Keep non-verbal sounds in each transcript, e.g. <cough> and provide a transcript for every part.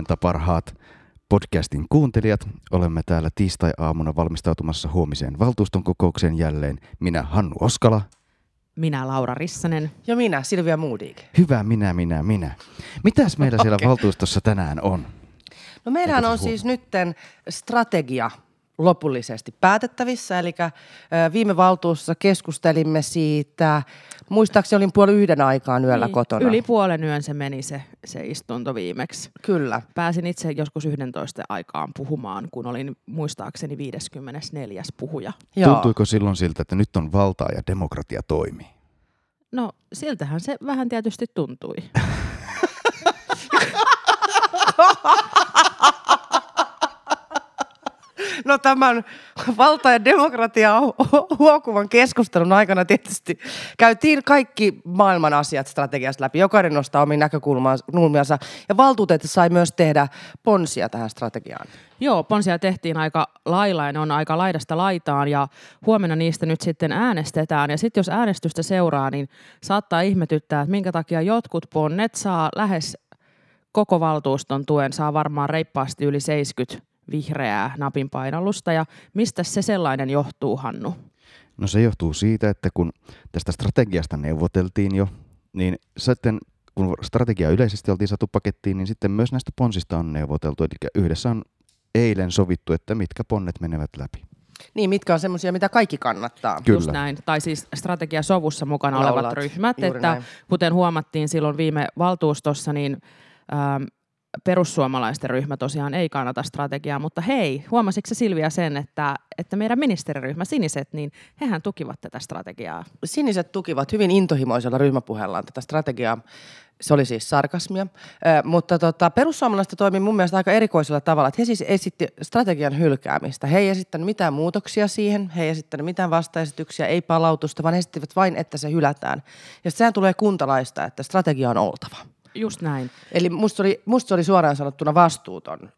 Huomenta parhaat podcastin kuuntelijat. Olemme täällä tiistai-aamuna valmistautumassa huomiseen valtuuston kokoukseen jälleen. Minä Hannu Oskala. Minä Laura Rissanen. Ja minä Silvia Moodig. Hyvä minä, minä, minä. Mitäs meillä siellä okay. valtuustossa tänään on? No meillähän on siis nytten strategia lopullisesti päätettävissä. Eli viime valtuussa keskustelimme siitä, muistaakseni olin puoli yhden aikaan yöllä niin, kotona. Yli puolen yön se meni se, se istunto viimeksi. Kyllä. Pääsin itse joskus 11 aikaan puhumaan, kun olin muistaakseni 54. puhuja. Joo. Tuntuiko silloin siltä, että nyt on valtaa ja demokratia toimii? No siltähän se vähän tietysti tuntui. <laughs> No tämän valta- ja demokratia huokuvan keskustelun aikana tietysti käytiin kaikki maailman asiat strategiasta läpi. Jokainen nostaa omiin näkökulmiansa ja valtuutettu sai myös tehdä ponsia tähän strategiaan. Joo, ponsia tehtiin aika lailla ja ne on aika laidasta laitaan ja huomenna niistä nyt sitten äänestetään. Ja sitten jos äänestystä seuraa, niin saattaa ihmetyttää, että minkä takia jotkut ponnet saa lähes koko valtuuston tuen, saa varmaan reippaasti yli 70 vihreää napin painallusta ja mistä se sellainen johtuu, Hannu? No se johtuu siitä, että kun tästä strategiasta neuvoteltiin jo, niin sitten kun strategia yleisesti oltiin saatu pakettiin, niin sitten myös näistä ponsista on neuvoteltu. Eli yhdessä on eilen sovittu, että mitkä ponnet menevät läpi. Niin, mitkä on semmoisia, mitä kaikki kannattaa. Kyllä. Just näin. Tai siis strategiasovussa mukana Laulat. olevat ryhmät. että näin. kuten huomattiin silloin viime valtuustossa, niin ähm, perussuomalaisten ryhmä tosiaan ei kannata strategiaa, mutta hei, huomasitko Silvia sen, että, että meidän ministeriryhmä Siniset, niin hehän tukivat tätä strategiaa? Siniset tukivat hyvin intohimoisella ryhmäpuheellaan tätä strategiaa. Se oli siis sarkasmia, äh, mutta tota, perussuomalaiset toimi mun mielestä aika erikoisella tavalla, että he siis esitti strategian hylkäämistä. He ei esittänyt mitään muutoksia siihen, he ei esittänyt mitään vastaesityksiä, ei palautusta, vaan he esittivät vain, että se hylätään. Ja sehän tulee kuntalaista, että strategia on oltava. Just näin. Eli musta oli, musta oli suoraan sanottuna vastuuton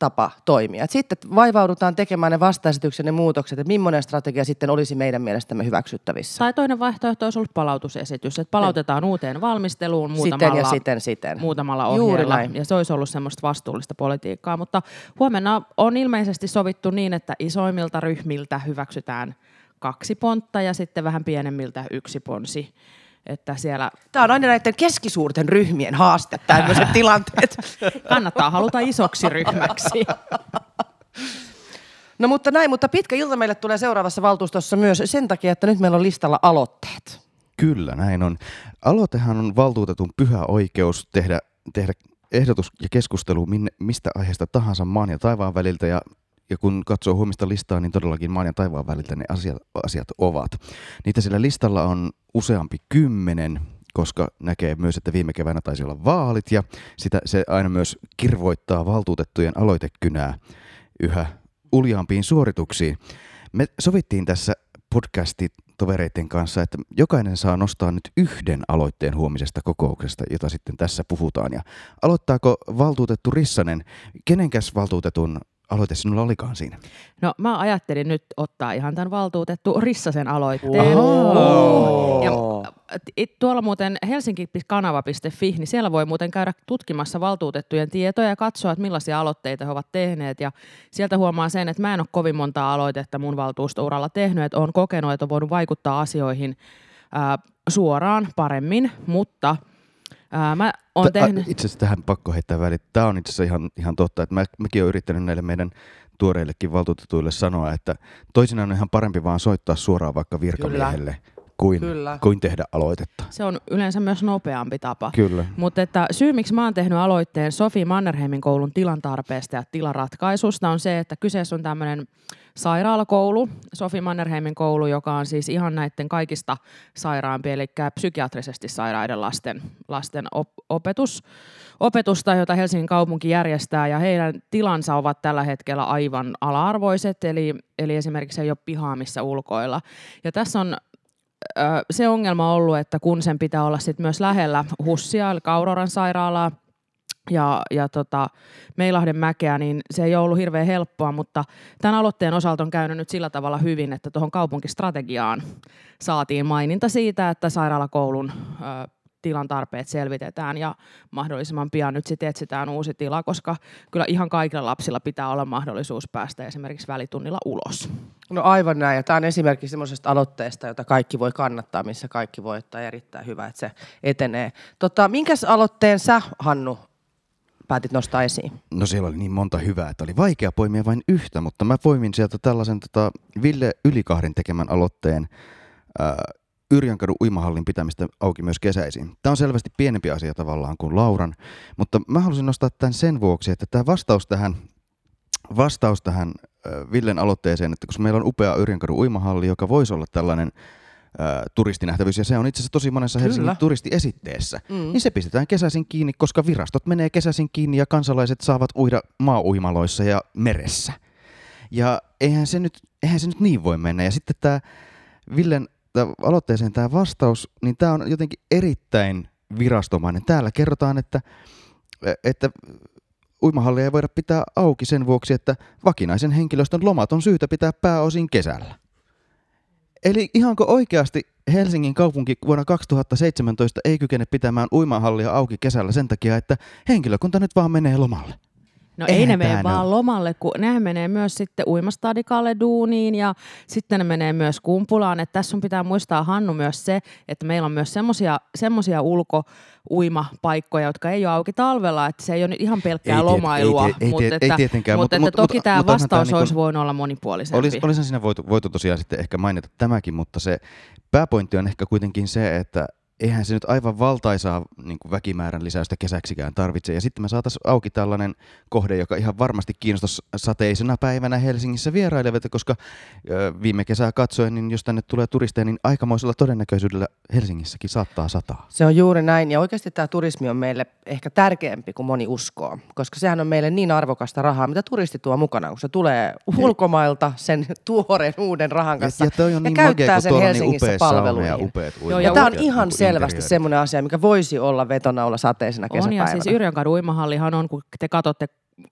tapa toimia. Et sitten vaivaudutaan tekemään ne vastaesitykset ja muutokset, että millainen strategia sitten olisi meidän mielestämme hyväksyttävissä. Tai toinen vaihtoehto olisi ollut palautusesitys, että palautetaan niin. uuteen valmisteluun muutamalla, siten ja siten, siten. muutamalla ohjeella. Ja se olisi ollut semmoista vastuullista politiikkaa. Mutta huomenna on ilmeisesti sovittu niin, että isoimmilta ryhmiltä hyväksytään kaksi pontta ja sitten vähän pienemmiltä yksi ponsi että siellä... Tämä on aina näiden keskisuurten ryhmien haaste, tämmöiset <laughs> tilanteet. Kannattaa haluta isoksi ryhmäksi. No mutta näin, mutta pitkä ilta meille tulee seuraavassa valtuustossa myös sen takia, että nyt meillä on listalla aloitteet. Kyllä, näin on. Aloitehan on valtuutetun pyhä oikeus tehdä, tehdä ehdotus ja keskustelu minne, mistä aiheesta tahansa maan ja taivaan väliltä ja ja kun katsoo huomista listaa, niin todellakin maan ja taivaan väliltä ne asiat, asiat ovat. Niitä sillä listalla on useampi kymmenen, koska näkee myös, että viime keväänä taisi olla vaalit ja sitä, se aina myös kirvoittaa valtuutettujen aloitekynää yhä uljaampiin suorituksiin. Me sovittiin tässä podcasti tovereiden kanssa, että jokainen saa nostaa nyt yhden aloitteen huomisesta kokouksesta, jota sitten tässä puhutaan. Ja aloittaako valtuutettu Rissanen, kenenkäs valtuutetun aloite sinulla olikaan siinä? No mä ajattelin nyt ottaa ihan tämän valtuutettu Rissasen aloitteen. Wow. Ja tuolla muuten helsinki.kanava.fi, niin siellä voi muuten käydä tutkimassa valtuutettujen tietoja ja katsoa, että millaisia aloitteita he ovat tehneet. Ja sieltä huomaa sen, että mä en ole kovin montaa aloitetta mun valtuustouralla tehnyt, että olen kokenut, että on voinut vaikuttaa asioihin ää, suoraan paremmin, mutta – Ää, mä oon tehnyt... Itse asiassa tähän pakko heittää väliin. Tämä on itse asiassa ihan, ihan totta, että mä, mäkin olen yrittänyt näille meidän tuoreillekin valtuutetuille sanoa, että toisinaan on ihan parempi vaan soittaa suoraan vaikka virkamiehelle. Kyllä kuin, Kyllä. kuin tehdä aloitetta. Se on yleensä myös nopeampi tapa. Kyllä. Mutta että syy, miksi mä oon tehnyt aloitteen Sofi Mannerheimin koulun tilan tarpeesta ja tilaratkaisusta on se, että kyseessä on tämmöinen sairaalakoulu, Sofi Mannerheimin koulu, joka on siis ihan näiden kaikista sairaampi, eli psykiatrisesti sairaiden lasten, lasten op- opetus, opetusta, jota Helsingin kaupunki järjestää, ja heidän tilansa ovat tällä hetkellä aivan ala-arvoiset, eli, eli esimerkiksi ei ole pihaa missä ulkoilla. Ja tässä on se ongelma ollut, että kun sen pitää olla sit myös lähellä Hussia, eli Kauroran sairaalaa, ja, ja tota, Meilahden mäkeä, niin se ei ole ollut hirveän helppoa, mutta tämän aloitteen osalta on käynyt nyt sillä tavalla hyvin, että tuohon kaupunkistrategiaan saatiin maininta siitä, että sairaalakoulun ö, tilan tarpeet selvitetään ja mahdollisimman pian nyt sitten etsitään uusi tila, koska kyllä ihan kaikilla lapsilla pitää olla mahdollisuus päästä esimerkiksi välitunnilla ulos. No aivan näin, ja tämä on esimerkki semmoisesta aloitteesta, jota kaikki voi kannattaa, missä kaikki voi ottaa erittäin hyvä, että se etenee. Tota, minkäs aloitteen sä, Hannu, päätit nostaa esiin? No siellä oli niin monta hyvää, että oli vaikea poimia vain yhtä, mutta mä poimin sieltä tällaisen tota, Ville Ylikahden tekemän aloitteen Yrjönkadun uimahallin pitämistä auki myös kesäisin. Tämä on selvästi pienempi asia tavallaan kuin Lauran, mutta mä halusin nostaa tämän sen vuoksi, että tämä vastaus tähän, vastaus tähän Villen aloitteeseen, että koska meillä on upea Yrjönkadun uimahalli, joka voisi olla tällainen turistinähtävyys, ja se on itse asiassa tosi monessa Helsingin Kyllä. turistiesitteessä, Mm. niin se pistetään kesäisin kiinni, koska virastot menee kesäisin kiinni ja kansalaiset saavat uida maa-uimaloissa ja meressä. Ja eihän se nyt, eihän se nyt niin voi mennä. Ja sitten tämä Villen aloitteeseen tämä vastaus, niin tämä on jotenkin erittäin virastomainen. Täällä kerrotaan, että, että uimahallia ei voida pitää auki sen vuoksi, että vakinaisen henkilöstön lomat on syytä pitää pääosin kesällä. Eli ihanko oikeasti Helsingin kaupunki vuonna 2017 ei kykene pitämään uimahallia auki kesällä sen takia, että henkilökunta nyt vaan menee lomalle? No Eihän ei ne mene vaan lomalle, kun nehän menee myös sitten uimastadikalle duuniin ja sitten ne menee myös kumpulaan. Et tässä sun pitää muistaa Hannu myös se, että meillä on myös semmoisia ulko-uimapaikkoja, jotka ei ole auki talvella, että se ei ole nyt ihan pelkkää Ei lomailua. ei ei mutta että, ei tietenkään, mutta, mutta- että mutta- toki tämä mutta tää vastaus niinku- olisi voinut olla monipuolisempi. Olis, olisihan siinä voitu, voitu tosiaan sitten ehkä mainita tämäkin, mutta se pääpointti on ehkä kuitenkin se, että eihän se nyt aivan valtaisaa niin kuin väkimäärän lisäystä kesäksikään tarvitse. Ja sitten me saataisiin auki tällainen kohde, joka ihan varmasti kiinnostaisi sateisena päivänä Helsingissä vierailevat, koska ö, viime kesää katsoen, niin jos tänne tulee turisteja, niin aikamoisella todennäköisyydellä Helsingissäkin saattaa sataa. Se on juuri näin, ja oikeasti tämä turismi on meille ehkä tärkeämpi kuin moni uskoo, koska sehän on meille niin arvokasta rahaa, mitä turisti tuo mukana, kun se tulee ulkomailta sen <laughs> tuoreen uuden rahan kanssa ja, ja toi on niin käyttää kun sen niin Helsingissä upea sauna ja palveluihin. upeat Joo, Ja ja tämä on ihan niinku selvästi semmoinen asia, mikä voisi olla vetonaula sateisena On ja kesäpäivänä. siis Yrjönkadun uimahallihan on, kun te katsotte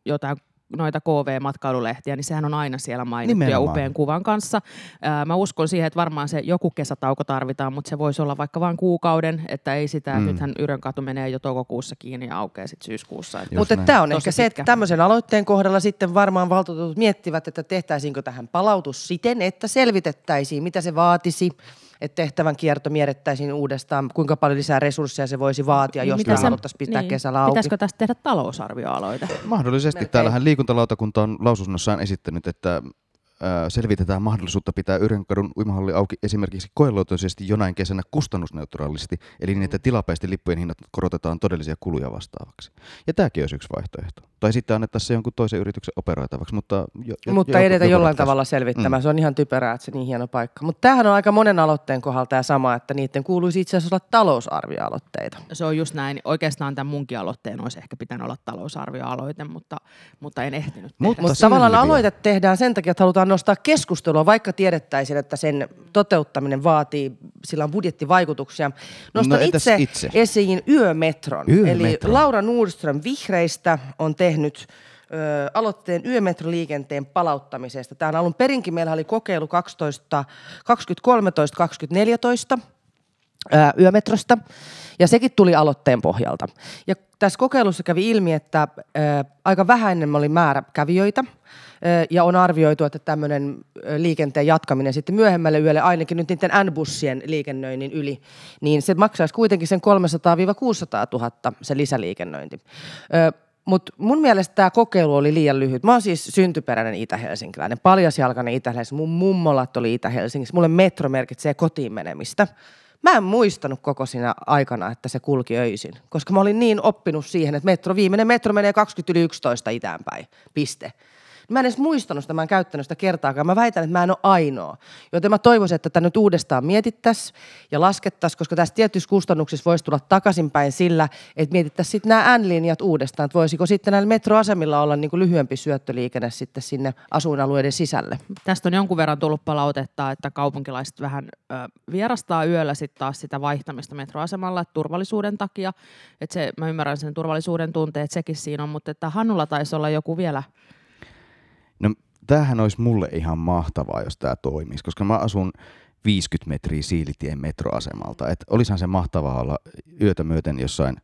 jotain noita KV-matkailulehtiä, niin sehän on aina siellä mainittu ja Nimenomaan. upean kuvan kanssa. Ää, mä uskon siihen, että varmaan se joku kesätauko tarvitaan, mutta se voisi olla vaikka vain kuukauden, että ei sitä, Mm. nythän Yrjönkatu menee jo toukokuussa kiinni ja aukeaa sitten syyskuussa. Mutta tämä on Tosi ehkä se, että tämmöisen aloitteen kohdalla sitten varmaan valtuutetut miettivät, että tehtäisiinkö tähän palautus siten, että selvitettäisiin, mitä se vaatisi, että tehtävän kierto mietittäisiin uudestaan, kuinka paljon lisää resursseja se voisi vaatia, jos mitä tämä sen- haluttaisiin pitää niin, kesällä auki. Pitäisikö tästä tehdä talousarvioaloite? Mahdollisesti. Melkein. Täällähän liikuntalautakunta on lausunnossaan esittänyt, että selvitetään mahdollisuutta pitää Yrjönkadun uimahalli auki esimerkiksi koeluontoisesti jonain kesänä kustannusneutraalisti, eli niin, että tilapäisesti lippujen hinnat korotetaan todellisia kuluja vastaavaksi. Ja tämäkin olisi yksi vaihtoehto. Tai sitten annettaisiin se jonkun toisen yrityksen operoitavaksi, mutta... Jo, jo- Mutta joku- edetä joku jollain tavalla selvittämään. Mm. Se on ihan typerää, että se niin hieno paikka. Mutta tämähän on aika monen aloitteen kohdalla tämä sama, että niiden kuuluisi itse asiassa olla talousarvioaloitteita. Se on just näin. Oikeastaan tämän munkin aloitteen olisi ehkä pitänyt olla talousarvioaloite, mutta, mutta en ehtinyt tehdä. Mutta Mutta tavallaan aloite tehdään sen takia, että halutaan nostaa keskustelua, vaikka tiedettäisiin, että sen toteuttaminen vaatii, sillä on budjettivaikutuksia. Nostan No itse, itse? esiin Yömetron. Eli Yömetron. Laura Nordström Vihreistä on tehnyt ö, aloitteen yömetroliikenteen palauttamisesta. Tämä on alun perinkin, meillä oli kokeilu 12, 2013-2014 ää, yömetrosta, ja sekin tuli aloitteen pohjalta. Ja tässä kokeilussa kävi ilmi, että ää, aika vähäinen oli määrä kävijöitä, ja on arvioitu, että tämmöinen liikenteen jatkaminen sitten myöhemmälle yölle, ainakin nyt niiden N-bussien liikennöinnin yli, niin se maksaisi kuitenkin sen 300-600 000 se lisäliikennöinti. Mutta mun mielestä tämä kokeilu oli liian lyhyt. Mä oon siis syntyperäinen itä-helsinkiläinen, paljasjalkainen itä Mun mummolat oli Itä-Helsingissä. Mulle metro merkitsee kotiin menemistä. Mä en muistanut koko siinä aikana, että se kulki öisin, koska mä olin niin oppinut siihen, että metro, viimeinen metro menee 20 yli 11 itäänpäin, piste. Mä en edes muistanut sitä, mä en käyttänyt sitä kertaakaan. Mä väitän, että mä en ole ainoa. Joten mä toivoisin, että tätä nyt uudestaan mietittäisiin ja laskettaisiin, koska tässä tietyissä kustannuksissa voisi tulla takaisinpäin sillä, että mietittäisiin sitten nämä N-linjat uudestaan, että voisiko sitten näillä metroasemilla olla niin kuin lyhyempi syöttöliikenne sitten sinne asuinalueiden sisälle. Tästä on jonkun verran tullut palautetta, että kaupunkilaiset vähän ö, vierastaa yöllä sitten taas sitä vaihtamista metroasemalla että turvallisuuden takia. Että se, mä ymmärrän sen turvallisuuden tunteet, sekin siinä on, mutta että Hannulla taisi olla joku vielä No tämähän olisi mulle ihan mahtavaa, jos tämä toimisi, koska mä asun 50 metriä Siilitien metroasemalta. Et olisihan se mahtavaa olla yötä myöten jossain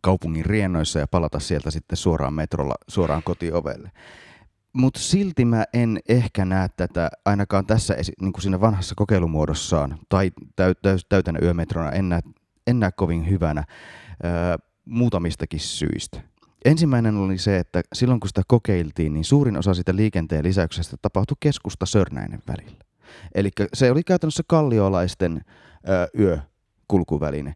kaupungin riennoissa ja palata sieltä sitten suoraan metrolla suoraan kotiovelle. Mutta silti mä en ehkä näe tätä ainakaan tässä niin kuin siinä vanhassa kokeilumuodossaan tai täytänä yömetrona en näe, en näe kovin hyvänä öö, muutamistakin syistä. Ensimmäinen oli se, että silloin kun sitä kokeiltiin, niin suurin osa sitä liikenteen lisäyksestä tapahtui keskusta Sörnäinen välillä. Eli se oli käytännössä kalliolaisten ö, yökulkuväline.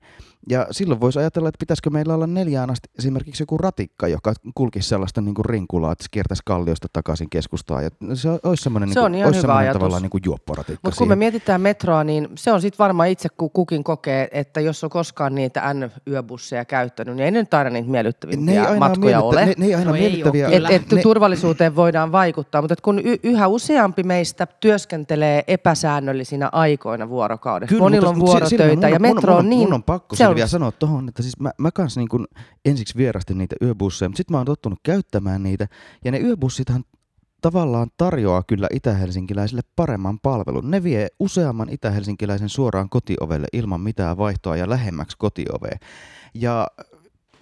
Ja silloin voisi ajatella, että pitäisikö meillä olla neljään asti esimerkiksi joku ratikka, joka kulkisi sellaista niin kuin rinkulaa, että se kiertäisi kalliosta takaisin keskustaan. Ja se olisi semmoinen, Se niin on kuin, olisi hyvä semmoinen ajatus. tavallaan niin kuin juopporatikka. Mutta kun me mietitään metroa, niin se on sitten varmaan itse ku- kukin kokee, että jos on koskaan niitä N-yöbusseja käyttänyt, niin ei ne nyt aina niitä ne ei miellyttävimpiä aina matkoja ole. Ne, ne ei aina No ei miellyttäviä. kyllä. Et, et ne, turvallisuuteen voidaan vaikuttaa, mutta et kun y- yhä useampi meistä työskentelee epäsäännöllisinä aikoina vuorokaudessa, monilla on mutta Silvia, vuorotöitä mun ja on- mun metro on, on niin... Mun on pakko se on- Silvia sanoa tuohon, että siis mä, mä kans niin kun ensiksi vierastin niitä yöbusseja, mutta sitten mä oon tottunut käyttämään niitä. Ja ne yöbussithan tavallaan tarjoaa kyllä itä-helsinkiläisille paremman palvelun. Ne vie useamman itä-helsinkiläisen suoraan kotiovelle ilman mitään vaihtoa ja lähemmäksi kotiovea. Ja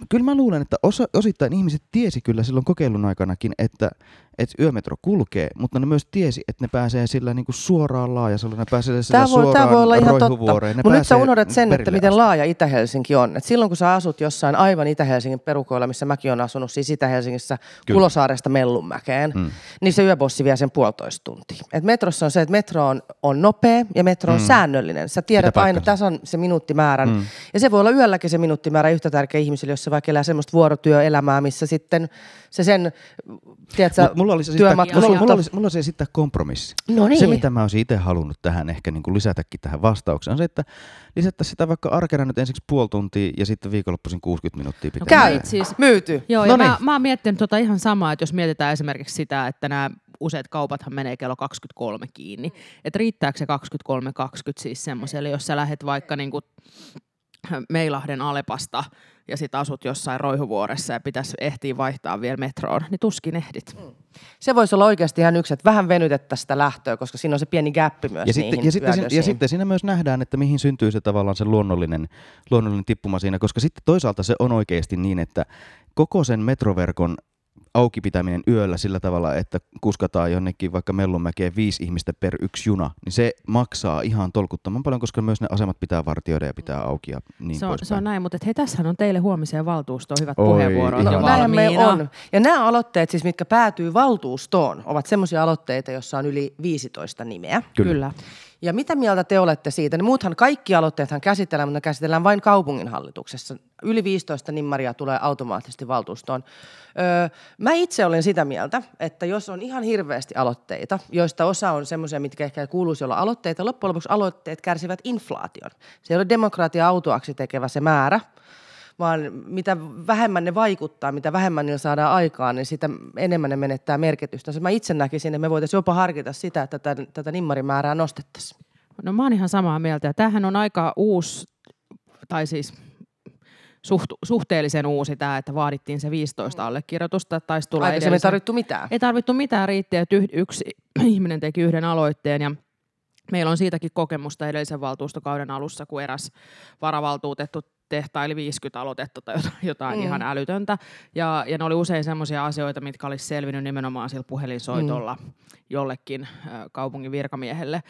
kyllä mä luulen, että osa, osittain ihmiset tiesi kyllä silloin kokeilun aikanakin, että, että yömetro kulkee, mutta ne myös tiesi, että ne pääsee sillä niin kuin suoraan laajasella, ne pääsee sillä Tämä voi, suoraan tämä voi olla ihan totta. Mutta nyt sä unohdat sen, että miten asti. laaja Itä-Helsinki on. Et silloin kun sä asut jossain aivan Itä-Helsingin perukoilla, missä mäkin olen asunut, siis Itä-Helsingissä Kyllä. Kulosaaresta Mellunmäkeen, mm. niin se yöbossi vie sen puolitoista tuntia. Et metrossa on se, että metro on, on nopea ja metro on mm. säännöllinen. Sä tiedät aina tasan se minuuttimäärän. Mm. Ja se voi olla yölläkin se minuuttimäärä yhtä tärkeä ihmisille, jos se vaikka elää semmoista vuorotyöelämää, missä sitten se sen, tiedätkö, Mut mulla olisi esittää, mulla, mulla, olisi, mulla olisi esittää kompromissi. No niin. Se, mitä mä olisin itse halunnut tähän ehkä niin kuin lisätäkin tähän vastaukseen, on se, että lisättäisiin sitä vaikka arkena nyt ensiksi puoli tuntia ja sitten viikonloppuisin 60 minuuttia pitää. Käy. Käy, Mä siis- myyty. Joo, No ja niin. mä, mä oon miettinyt tota ihan samaa, että jos mietitään esimerkiksi sitä, että nämä useat kaupathan menee kello 23 kiinni, että riittääkö se 23.20 siis semmoiselle, jos sä lähdet vaikka niinku Meilahden Alepasta ja sit asut jossain Roihuvuoressa ja pitäisi ehtiä vaihtaa vielä metroon, niin tuskin ehdit. Se voisi olla oikeasti ihan yksi, että vähän venytettäisiin sitä lähtöä, koska siinä on se pieni gäppi myös Ja sitten, ja, sitten, siinä- ja sitten siinä myös nähdään, että mihin syntyy se tavallaan se luonnollinen, luonnollinen tippuma siinä, koska sitten toisaalta se on oikeasti niin, että koko sen metroverkon auki pitäminen yöllä sillä tavalla, että kuskataan jonnekin vaikka Mellunmäkeen viisi ihmistä per yksi juna, niin se maksaa ihan tolkuttoman paljon, koska myös ne asemat pitää vartioida ja pitää auki ja niin se, on, poispäin. se on näin, mutta et hei, tässähän on teille huomiseen valtuustoon hyvät Oi, puheenvuorot No, näinhän me valmiina. on. Ja nämä aloitteet, siis, mitkä päätyy valtuustoon, ovat semmoisia aloitteita, joissa on yli 15 nimeä. Kyllä. Kyllä. Ja mitä mieltä te olette siitä? Ne muuthan kaikki aloitteethan käsitellään, mutta ne käsitellään vain kaupunginhallituksessa. Yli 15 nimmaria tulee automaattisesti valtuustoon. Öö, mä itse olen sitä mieltä, että jos on ihan hirveästi aloitteita, joista osa on semmoisia, mitkä ehkä kuuluisi olla aloitteita, loppujen lopuksi aloitteet kärsivät inflaation. Se ei ole demokratia autoaksi tekevä se määrä, vaan mitä vähemmän ne vaikuttaa, mitä vähemmän niillä saadaan aikaan, niin sitä enemmän ne menettää merkitystä. Mä itse näkisin, että me voitaisiin jopa harkita sitä, että tätä, tätä nimmarimäärää nostettaisiin. No mä oon ihan samaa mieltä. Ja tämähän on aika uusi, tai siis suht, suhteellisen uusi tämä, että vaadittiin se 15 allekirjoitusta. Taisi tulla Aikaisemmin ei tarvittu mitään. Ei tarvittu mitään, riitti, että yh- yksi <clears throat> ihminen teki yhden aloitteen ja meillä on siitäkin kokemusta edellisen valtuustokauden alussa, kun eräs varavaltuutettu tehtaili 50 aloitetta tai jotain, Mm. ihan älytöntä. Ja, ja ne oli usein sellaisia asioita, mitkä olisi selvinnyt nimenomaan sillä puhelinsoitolla mm. jollekin äh, kaupungin virkamiehelle.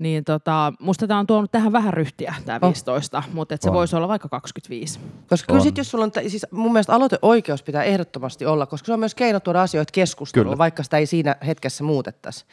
Niin tota, musta tämä on tuonut tähän vähän ryhtiä, tämä Oh. 15, mutta et se On. voisi olla vaikka 25. Koska kyllä sit, jos sulla on, t- siis mun mielestä aloiteoikeus pitää ehdottomasti olla, koska se on myös keino tuoda asioita keskusteluun, Kyllä. vaikka sitä ei siinä hetkessä muutettaisi.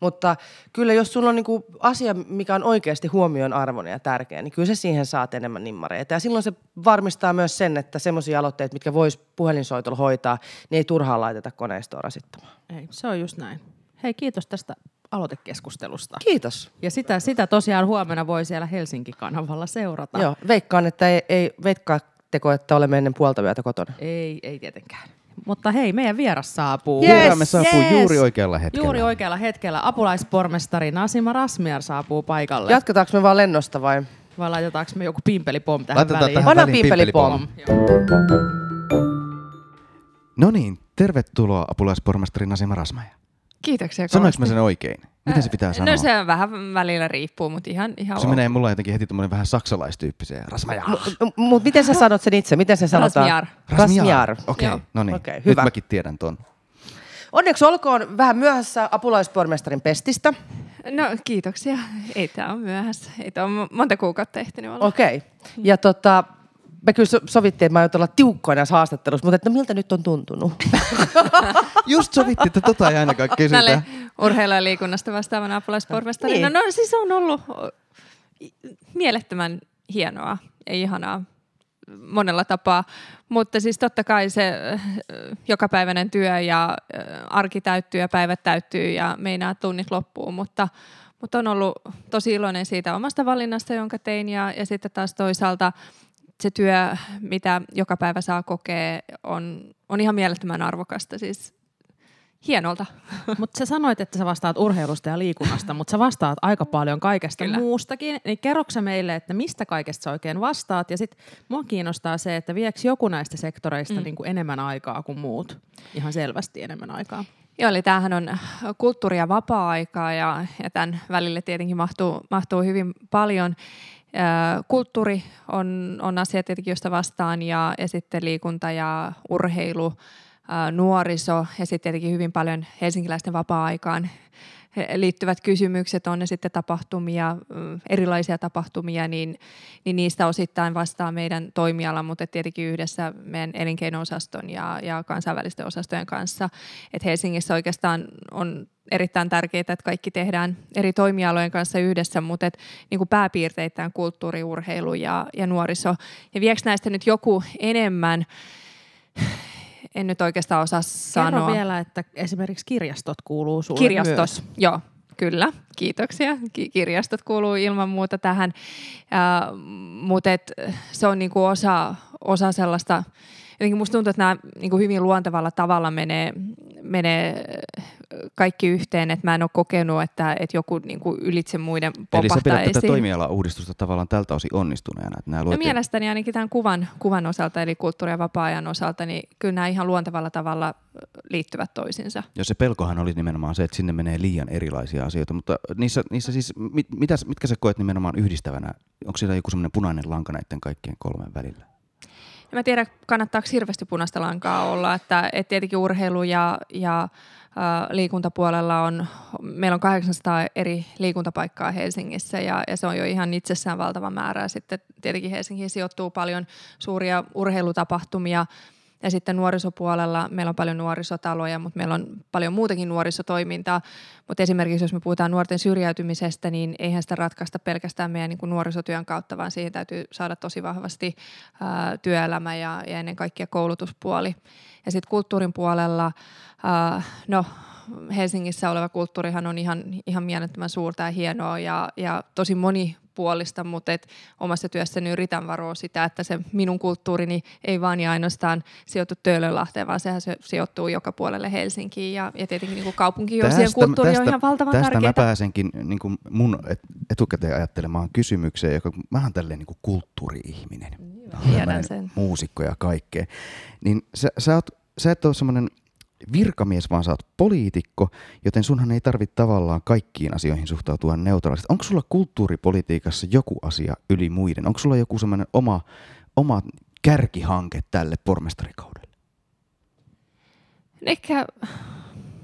Mutta kyllä jos sulla on niinku asia, mikä on oikeasti huomion arvoinen ja tärkeä, niin kyllä se siihen saat enemmän nimmareita. Ja silloin se varmistaa myös sen, että semmoisia aloitteita, mitkä vois puhelinsoitolla hoitaa, niin ei turhaan laiteta koneistoa rasittamaan. Ei, se on just näin. Hei, kiitos tästä aloitekeskustelusta. Kiitos. Ja sitä, sitä tosiaan huomenna voi siellä Helsinki-kanavalla seurata. Joo, veikkaan, että ei, ei veikkaatteko, että olemme ennen puolta yötä kotona. Ei, ei tietenkään. Mutta hei, meidän vieras saapuu. Yes, Vieraamme saapuu yes. juuri oikealla hetkellä. Juuri oikealla hetkellä. Apulaispormestari Nasima Rasmiar saapuu paikalle. Jatketaanko me vaan lennosta vai? Vai laitetaanko me joku pimpelipom tähän Laitetaan väliin? tähän Vanha väliin pimpelipom. No niin, tervetuloa apulaispormestari Nasima Rasmaja. Kiitoksia Sanoinko mä sen oikein? Miten se pitää sanoa? No se vähän välillä riippuu, mutta ihan, ihan se ok. menee mulla jotenkin heti tämmöinen vähän saksalaistyyppiseen. Rasmaja. Mutta miten sä sanot sen itse? Miten se sanotaan? Rasmiar. Rasmiar. Okei, Joo. no niin. Nyt hyvä. mäkin tiedän ton. Onneksi olkoon vähän myöhässä apulaispormestarin pestistä. No kiitoksia. Ei tämä ole myöhässä. Ei tämä ole monta kuukautta ehtinyt olla. Okei. Okay. Ja tota, me kyllä so- sovittiin, että mä aion olla tiukkoina näissä haastattelussa, mutta että miltä nyt on tuntunut? <laughs> Just sovittiin, että tota ei ainakaan kysytä. Tälle urheilu- ja liikunnasta vastaavana apulaispormestarina. Niin. No, no siis on ollut mielettömän hienoa ja ihanaa monella tapaa, mutta siis totta kai se jokapäiväinen työ ja arki täyttyy ja päivät täyttyy ja meinaa tunnit loppuu, mutta, mutta on ollut tosi iloinen siitä omasta valinnasta, jonka tein ja, ja sitten taas toisaalta se työ, mitä joka päivä saa kokea, on, on ihan mielettömän arvokasta, siis hienolta. <laughs> Mutta sä sanoit, että sä vastaat urheilusta ja liikunnasta, mutta sä vastaat aika paljon kaikesta Kyllä. muustakin. Niin kerroksä sä meille, että mistä kaikesta sä oikein vastaat? Ja sitten mua kiinnostaa se, että vieks joku näistä sektoreista mm. niin kuin enemmän aikaa kuin muut? Ihan selvästi enemmän aikaa. Joo, eli tämähän on kulttuuri- ja vapaa-aikaa ja, ja tämän välille tietenkin mahtuu, mahtuu hyvin paljon. Kulttuuri on, on asia tietenkin, josta vastaan ja, ja sitten liikunta ja urheilu, nuoriso ja sitten tietenkin hyvin paljon helsinkiläisten vapaa-aikaan liittyvät kysymykset, on ne sitten tapahtumia, mm, erilaisia tapahtumia, niin, niin niistä osittain vastaa meidän toimiala, mutta tietenkin yhdessä meidän elinkeino-osaston ja, ja kansainvälisten osastojen kanssa. Et Helsingissä oikeastaan on erittäin tärkeää, että kaikki tehdään eri toimialojen kanssa yhdessä, mutta et, niin kuin pääpiirteittäin kulttuuri, urheilu ja, ja nuoriso. Ja vieks näistä nyt joku enemmän? En nyt oikeastaan osaa Kerro sanoa. vielä, että esimerkiksi kirjastot kuuluu sulle Kirjastot, myös. joo, kyllä. Kiitoksia. Ki- kirjastot kuuluu ilman muuta tähän, äh, mutta se on niinku osa, osa sellaista, jotenkin musta tuntuu, että nämä niinku hyvin luontevalla tavalla menee, menee kaikki yhteen, että mä en ole kokenut, että, että joku niinku ylitse muiden Eli sä popahtaa pidät tätä esiin. toimiala-uudistusta tavallaan tältä osin onnistuneena. Että nämä No luet mielestäni ainakin tämän kuvan, kuvan osalta, eli kulttuuri- ja vapaa-ajan osalta, niin kyllä nämä ihan luontevalla tavalla liittyvät toisiinsa. Ja se pelkohan oli nimenomaan se, että sinne menee liian erilaisia asioita, mutta niissä, niissä siis, mit, mitäs, mitkä sä koet nimenomaan yhdistävänä? Onko siellä joku semmoinen punainen lanka näiden kaikkien kolmen välillä? En mä tiedä, kannattaako hirveästi punaista lankaa olla, että, että tietenkin urheilu ja, ja liikuntapuolella on, meillä on 800 eri liikuntapaikkaa Helsingissä ja, ja se on jo ihan itsessään valtava määrä. Sitten tietenkin Helsinkiin sijoittuu paljon suuria urheilutapahtumia ja sitten nuorisopuolella meillä on paljon nuorisotaloja, mutta meillä on paljon muutakin nuorisotoimintaa. Mutta esimerkiksi jos me puhutaan nuorten syrjäytymisestä, niin eihän sitä ratkaista pelkästään meidän niin kuin nuorisotyön kautta, vaan siihen täytyy saada tosi vahvasti ää, työelämä ja, ja ennen kaikkea koulutuspuoli. Ja sitten kulttuurin puolella, ää, no Helsingissä oleva kulttuurihan on ihan, ihan mielettömän suurta ja hienoa ja, ja tosi monipuolista, mutta et omassa työssäni yritän varoa sitä, että se minun kulttuurini ei vaan ja ainoastaan sijoitu Töölönlahteen, vaan sehän se sijoittuu joka puolelle Helsinkiin ja, ja tietenkin niin kuin kaupunkiosien kulttuuri on ihan valtavan tästä tärkeää. mä pääsenkin niin kuin mun et- etukäteen ajattelemaan kysymykseen, joka mä oon tälleen niin kuin kulttuuri-ihminen. tiedän sen. Muusikko ja kaikkea. Niin sä, sä, oot, sä et ole semmoinen virkamies, vaan sä oot poliitikko, joten sunhan ei tarvitse tavallaan kaikkiin asioihin suhtautua neutraalisti. Onko sulla kulttuuripolitiikassa joku asia yli muiden? Onko sulla joku semmoinen oma, oma kärkihanke tälle pormestarikaudelle, Ehkä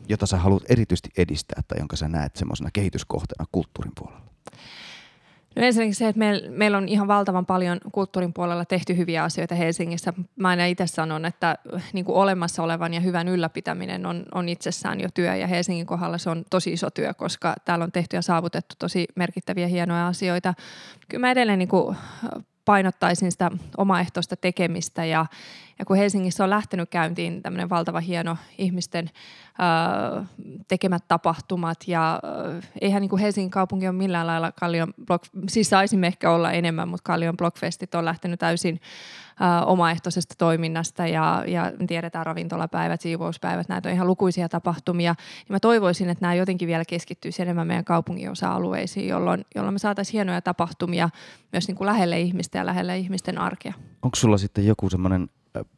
jota sä haluat erityisesti edistää tai jonka sä näet semmoisena kehityskohteena kulttuurin puolella? Ensinnäkin se, että meillä, meillä on ihan valtavan paljon kulttuurin puolella tehty hyviä asioita Helsingissä. Mä aina itse sanon, että niin kuin olemassa olevan ja hyvän ylläpitäminen on, on itsessään jo työ ja Helsingin kohdalla se on tosi iso työ, koska täällä on tehty ja saavutettu tosi merkittäviä hienoja asioita. Kyllä mä edelleen niin kuin painottaisin sitä omaehtoista tekemistä ja, ja kun Helsingissä on lähtenyt käyntiin tämmöinen valtava hieno ihmisten äh, tekemät tapahtumat ja äh, eihän niin kuin Helsingin kaupunki ole millään lailla Kallion blog, siis saisimme ehkä olla enemmän, mutta Kallion blogfestit on lähtenyt täysin äh, omaehtoisesta toiminnasta ja, ja tiedetään ravintolapäivät, siivouspäivät, näitä on ihan lukuisia tapahtumia. Ja mä toivoisin, että nämä jotenkin vielä keskittyisi enemmän meidän kaupungin osa-alueisiin, jolloin, jolloin me saataisiin hienoja tapahtumia myös niin kuin lähelle ihmistä ja lähelle ihmisten arkea. Onko sulla sitten joku semmoinen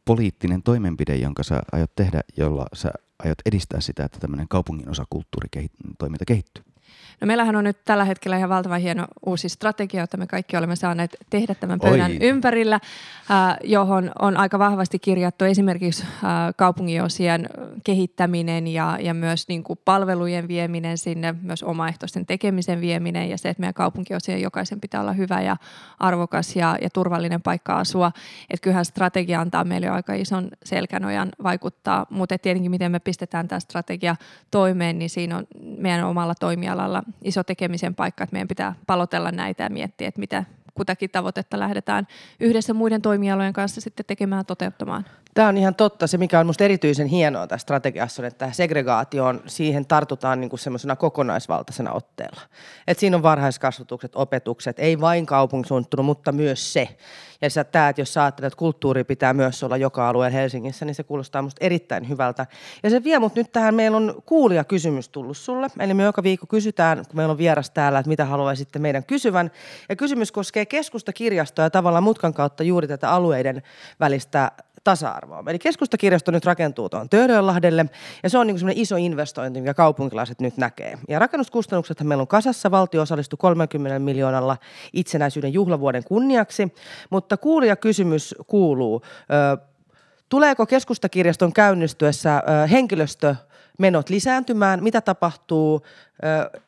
poliittinen toimenpide, jonka sä aiot tehdä, jolla sä aiot edistää sitä, että tämmöinen kaupungin osakulttuuritoiminta kehittyy? No meillähän on nyt tällä hetkellä ihan valtavan hieno uusi strategia, jota me kaikki olemme saaneet tehdä tämän pöydän Oi. ympärillä, äh, johon on aika vahvasti kirjattu esimerkiksi äh, kaupunginosien kehittäminen ja, ja myös niin kuin palvelujen vieminen sinne, myös omaehtoisten tekemisen vieminen ja se, että meidän kaupunkiosien jokaisen pitää olla hyvä ja arvokas ja, ja turvallinen paikka asua. Että kyllähän strategia antaa meille aika ison selkänojan vaikuttaa, mutta tietenkin miten me pistetään tämä strategia toimeen, niin siinä on meidän omalla toimialalla iso tekemisen paikka, että meidän pitää palotella näitä ja miettiä, että mitä kutakin tavoitetta lähdetään yhdessä muiden toimialojen kanssa sitten tekemään toteuttamaan. Tämä on ihan totta. Se, mikä on minusta erityisen hienoa tässä strategiassa, on, että segregaatioon siihen tartutaan niin semmoisena kokonaisvaltaisena otteella. Et siinä on varhaiskasvatukset, opetukset, ei vain kaupunkisuunnittelu, mutta myös se. Ja sä, tämä, että jos sä ajattelet, että kulttuuri pitää myös olla joka alueen Helsingissä, niin se kuulostaa minusta erittäin hyvältä. Ja se vie mut nyt tähän, meillä on kuulija kysymys tullut sulle. Eli me joka viikko kysytään, kun meillä on vieras täällä, että mitä haluaisitte meidän kysyvän. Ja kysymys koskee keskustakirjastoa ja tavallaan mutkan kautta juuri tätä alueiden välistä tasa-arvoa. Eli keskustakirjasto nyt rakentuu tuon Töölönlahdelle ja se on niin iso investointi, mikä kaupunkilaiset nyt näkee. Ja rakennuskustannukset meillä on kasassa, valtio osallistui 30 miljoonalla itsenäisyyden juhlavuoden kunniaksi, mutta kuulija kysymys kuuluu, ö, tuleeko keskustakirjaston käynnistyessä ö, henkilöstömenot lisääntymään, mitä tapahtuu ö,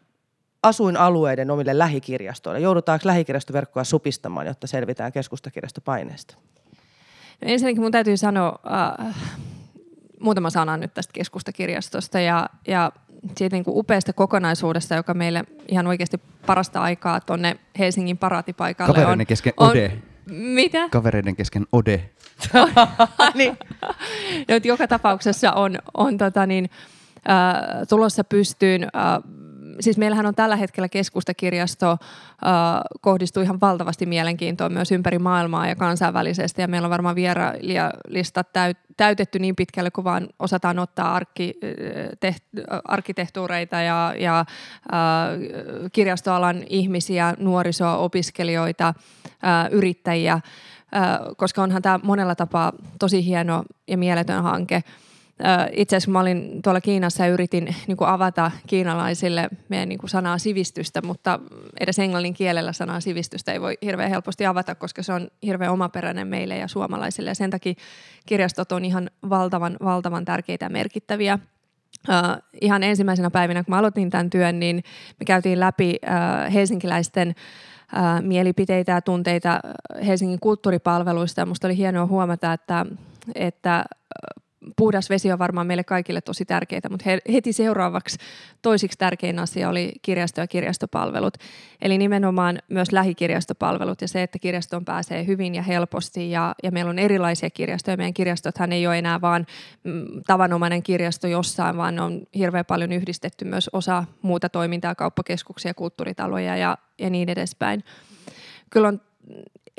asuinalueiden omille lähikirjastoille? Joudutaanko lähikirjastoverkkoa supistamaan, jotta selvitään keskustakirjastopaineesta? Ensinnäkin mun täytyy sanoa äh, muutama sana nyt tästä keskustakirjastosta ja, ja siitä niin kuin upeasta kokonaisuudesta, joka meille ihan oikeasti parasta aikaa tuonne Helsingin paraatipaikalle Kavereiden on. kesken on, ode. Mitä? Kavereiden kesken ode. <laughs> niin. no, joka tapauksessa on, on tota niin, äh, tulossa pystyyn. Äh, siis meillähän on tällä hetkellä keskustakirjasto, äh, kohdistuu ihan valtavasti mielenkiintoa myös ympäri maailmaa ja kansainvälisesti. Ja meillä on varmaan vierailijalistat täyt, täytetty niin pitkälle, kun vaan osataan ottaa arkki, teht, arkkitehtuureita ja, ja äh, kirjastoalan ihmisiä, nuorisoa, opiskelijoita, äh, yrittäjiä, äh, koska onhan tämä monella tapaa tosi hieno ja mieletön hanke. Itse asiassa mä olin tuolla Kiinassa ja yritin niin kuin avata kiinalaisille meidän niin kuin sanaa sivistystä, mutta edes englannin kielellä sanaa sivistystä ei voi hirveän helposti avata, koska se on hirveän omaperäinen meille ja suomalaisille. Ja sen takia kirjastot on ihan valtavan, valtavan tärkeitä ja merkittäviä. Uh, ihan ensimmäisenä päivinä, kun mä aloitin tämän työn, niin me käytiin läpi uh, helsinkiläisten uh, mielipiteitä ja tunteita Helsingin kulttuuripalveluista. Ja musta oli hienoa huomata, että, että puhdas vesi on varmaan meille kaikille tosi tärkeää, mutta heti seuraavaksi toisiksi tärkein asia oli kirjasto- ja kirjastopalvelut. Eli nimenomaan myös lähikirjastopalvelut ja se, että kirjastoon pääsee hyvin ja helposti ja, ja meillä on erilaisia kirjastoja. Meidän kirjastothan ei ole enää vaan mm, tavanomainen kirjasto jossain, vaan on hirveän paljon yhdistetty myös osa muuta toimintaa, kauppakeskuksia, kulttuuritaloja ja, ja niin edespäin. Kyllä on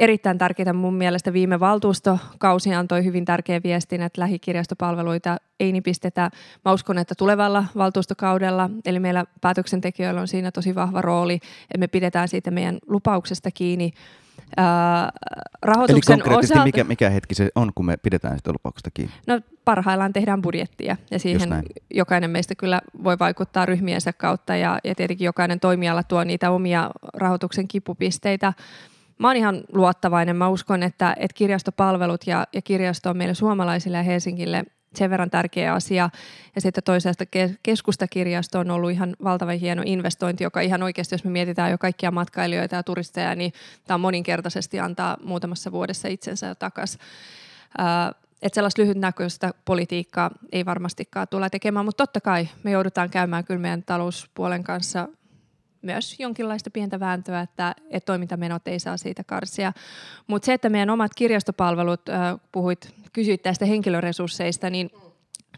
erittäin tärkeää mun mielestä viime valtuustokausi antoi hyvin tärkeän viestin, että lähikirjastopalveluita ei nipistetä. Mä uskon, että tulevalla valtuustokaudella, eli meillä päätöksentekijöillä on siinä tosi vahva rooli, että me pidetään siitä meidän lupauksesta kiinni. Ää, rahoituksen Eli konkreettisesti osalta, mikä, mikä hetki se on, kun me pidetään sitä lupauksesta kiinni? No parhaillaan tehdään budjettia ja siihen jokainen meistä kyllä voi vaikuttaa ryhmiensä kautta ja, ja tietenkin jokainen toimiala tuo niitä omia rahoituksen kipupisteitä mä oon ihan luottavainen. Mä uskon, että, että kirjastopalvelut ja, ja kirjasto on meille suomalaisille ja Helsingille sen verran tärkeä asia. Ja sitten toisaalta keskustakirjasto on ollut ihan valtavan hieno investointi, joka ihan oikeasti, jos me mietitään jo kaikkia matkailijoita ja turisteja, niin tämä on moninkertaisesti antaa muutamassa vuodessa itsensä takaisin. että sellaista lyhytnäköistä politiikkaa ei varmastikaan tule tekemään, mutta totta kai me joudutaan käymään kyllä meidän talouspuolen kanssa myös jonkinlaista pientä vääntöä, että, että toimintamenot ei saa siitä karsia. Mutta se, että meidän omat kirjastopalvelut, äh, puhuit, kysyit tästä henkilöresursseista, niin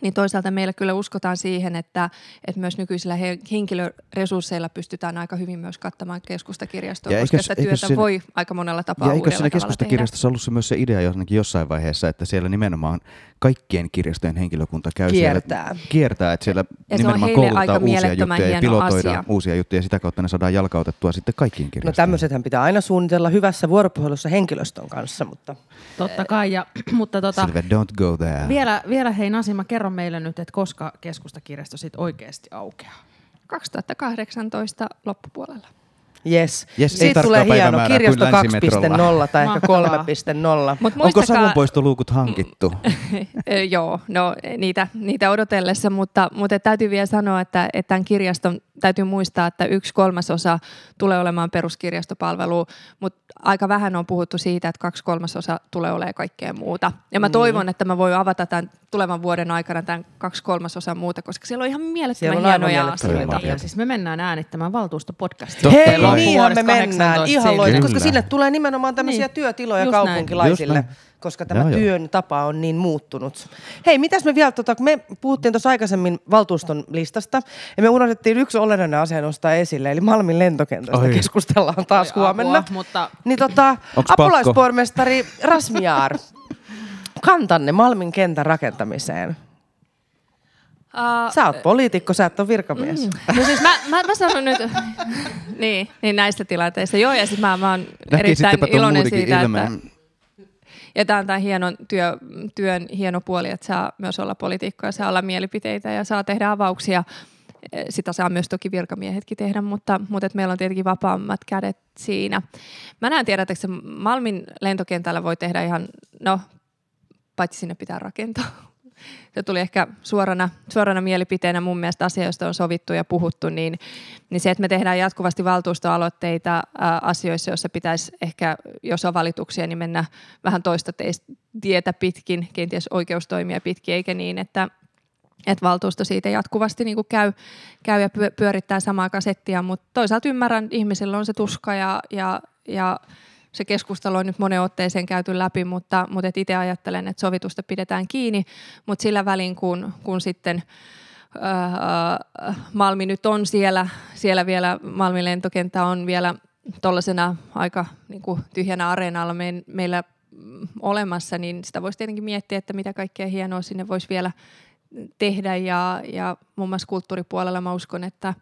niin toisaalta meillä kyllä uskotaan siihen, että, että myös nykyisillä henkilöresursseilla pystytään aika hyvin myös kattamaan keskustakirjastoa, koska sitä työtä siinä, voi aika monella tapaa Ja eikö siinä keskustakirjastossa ollut se myös se idea jotenkin jossain vaiheessa, että siellä nimenomaan kaikkien kirjastojen henkilökunta käy kiertää. siellä, kiertää että siellä ja nimenomaan koulutetaan uusia juttuja ja pilotoidaan asia. uusia juttuja ja sitä kautta ne saadaan jalkautettua sitten kaikkiin No kirjastoihin. tämmöisethän pitää aina suunnitella hyvässä vuoropuhelussa henkilöstön kanssa, mutta... Totta kai, ja, <clears throat> mutta tota, Silve, don't go there. vielä, vielä hei Nasima, kerro meille nyt, että koska keskustakirjasto sitten oikeasti aukeaa? 2018 loppupuolella. Yes. Yes, Siitä tulee hieno kirjasto kuin länsimetrolla. 2.0 tai ehkä Mahtavaa. 3.0. Mut Onko savunpoistoluukut hankittu? Ö, <laughs> Joo, no niitä, niitä odotellessa, mutta, mutta täytyy vielä sanoa, että, että tämän kirjaston täytyy muistaa, että yksi kolmasosa tulee olemaan peruskirjastopalvelu, mutta aika vähän on puhuttu siitä, että kaksi kolmasosa tulee olemaan kaikkea muuta. Ja mä Niin. toivon, että mä voin avata tämän tulevan vuoden aikana tämän kaksi kolmasosaa muuta, koska siellä on ihan mielettömän hienoja asioita. Ja siis me mennään äänittämään valtuustopodcastia. Hei, kai. niinhän me mennään. 18 Ihan Kyllä. koska sinne tulee nimenomaan tämmöisiä Niin. työtiloja Just kaupunkilaisille. Näin. koska tämä Joo, joo. työn tapa on niin muuttunut. Hei, mitäs me vielä, tota, kun me puhuttiin tuossa aikaisemmin valtuuston listasta, ja me unohdettiin yksi olennainen asia nostaa esille, eli Malmin lentokentästä Oi. keskustellaan taas Oi, huomenna. apua, mutta Niin tota, Onks pakko? apulaispormestari Rasmiaar, kantanne Malmin kentän rakentamiseen. Uh, Sä oot poliitikko, sä et ole virkamies. Mm. No siis mä, mä, mä sanon nyt, <laughs> niin, niin näissä tilanteissa. Joo, ja siis mä, mä oon erittäin iloinen siitä, ilmeen. että ja tämä on tämän hienon työ, työn hieno puoli, että saa myös olla poliitikko ja saa olla mielipiteitä ja saa tehdä avauksia. Eh, Sitä saa myös toki virkamiehetkin tehdä, mutta, mutta et meillä on tietenkin vapaammat kädet siinä. Mä näen tiedä, että Malmin lentokentällä voi tehdä ihan, no paitsi sinne pitää rakentaa. Se tuli ehkä suorana, suorana mielipiteenä mun mielestä asia, josta on sovittu ja puhuttu, niin, niin se, että me tehdään jatkuvasti valtuustoaloitteita ää, asioissa, joissa pitäisi ehkä, jos on valituksia, niin mennä vähän toista teistä tietä pitkin, kenties oikeustoimia pitkin, eikä niin, että, että valtuusto siitä jatkuvasti niin käy, käy ja pyö- pyörittää samaa kasettia, mutta toisaalta ymmärrän, ihmisillä on se tuska ja, ja, ja se keskustelu on nyt monen otteeseen käyty läpi, mutta, mutta et itse ajattelen, että sovitusta pidetään kiinni, mutta sillä välin kun, kun sitten äh, Malmi nyt on siellä, siellä vielä, Malmin lentokenttä on vielä tuollaisena aika niin kuin tyhjänä areenalla me, meillä mm, olemassa, niin sitä voisi tietenkin miettiä, että mitä kaikkea hienoa sinne voisi vielä tehdä. Ja, ja muun muassa kulttuuripuolella mä uskon, että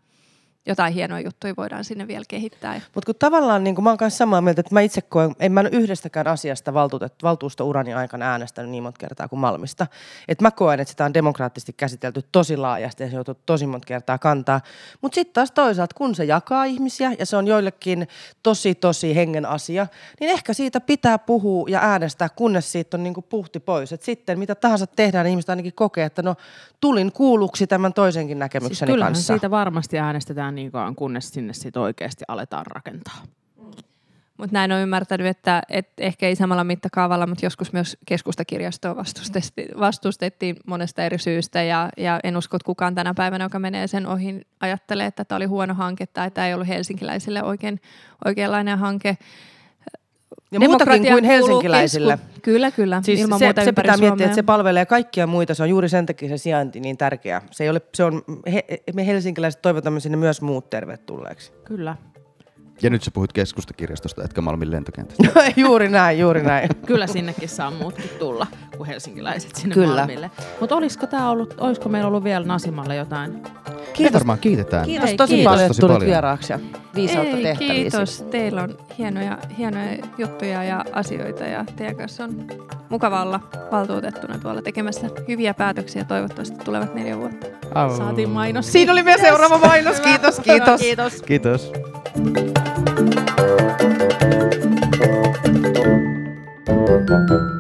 jotain hienoja juttuja voidaan sinne vielä kehittää. Mutta kun tavallaan niin kun mä oon kanssa samaa mieltä, että mä itse koen, en mä ole yhdestäkään asiasta valtuutet, valtuustourani aikana äänestänyt niin monta kertaa kuin Malmista. Et mä koen, että sitä on demokraattisesti käsitelty tosi laajasti ja se joutuu tosi monta kertaa kantaa. Mutta sitten taas toisaalta, kun se jakaa ihmisiä ja se on joillekin tosi tosi hengen asia, niin ehkä siitä pitää puhua ja äänestää, kunnes siitä on niin kuin puhti pois. Et sitten mitä tahansa tehdään, niin ihmiset ainakin kokee, että no tulin kuulluksi tämän toisenkin siis näkemykseni kyllähän kanssa. siitä varmasti äänestetään niin kauan, kunnes sinne sitten oikeasti aletaan rakentaa. Mutta näin on ymmärtänyt, että, että ehkä ei samalla mittakaavalla, mutta joskus myös keskustakirjastoa vastustettiin, vastustettiin monesta eri syystä. Ja, ja en usko, että kukaan tänä päivänä, joka menee sen ohi, ajattelee, että tämä oli huono hanke tai tämä ei ollut helsinkiläisille oikein, oikeanlainen hanke. Ja muutakin kuin helsinkiläisille. kesku- Kyllä, kyllä. Siis ilman se, muuta se pitää miettiä, Suomea. että se palvelee kaikkia muita. Se on juuri sen takia se sijainti niin tärkeä. Se, ei ole, se on, he, me helsinkiläiset toivotamme sinne myös muut tervetulleeksi. Kyllä. Ja nyt sä puhut keskustakirjastosta, etkä Malmin lentokentästä. juuri näin, juuri näin. <laughs> Kyllä sinnekin saa muutkin tulla, kuin helsinkiläiset sinne Kyllä. Malmille. Mutta olisiko tää ollut, olisiko meillä ollut vielä Nasimalle jotain? Me varmaan kiitetään. Kiitos Hei, tosi kiitos paljon, tosi että tulit paljon. vieraaksi ja viisautta Ei, tehtäviisi. kiitos. Teillä on hienoja, hienoja juttuja ja asioita ja teidän kanssa on mukava olla valtuutettuna tuolla tekemässä hyviä päätöksiä toivottavasti tulevat neljä vuotta. Saatiin mainos. Siinä oli vielä seuraava mainos. Kiitos, kiitos. Kiitos. Kiitos. Thank you.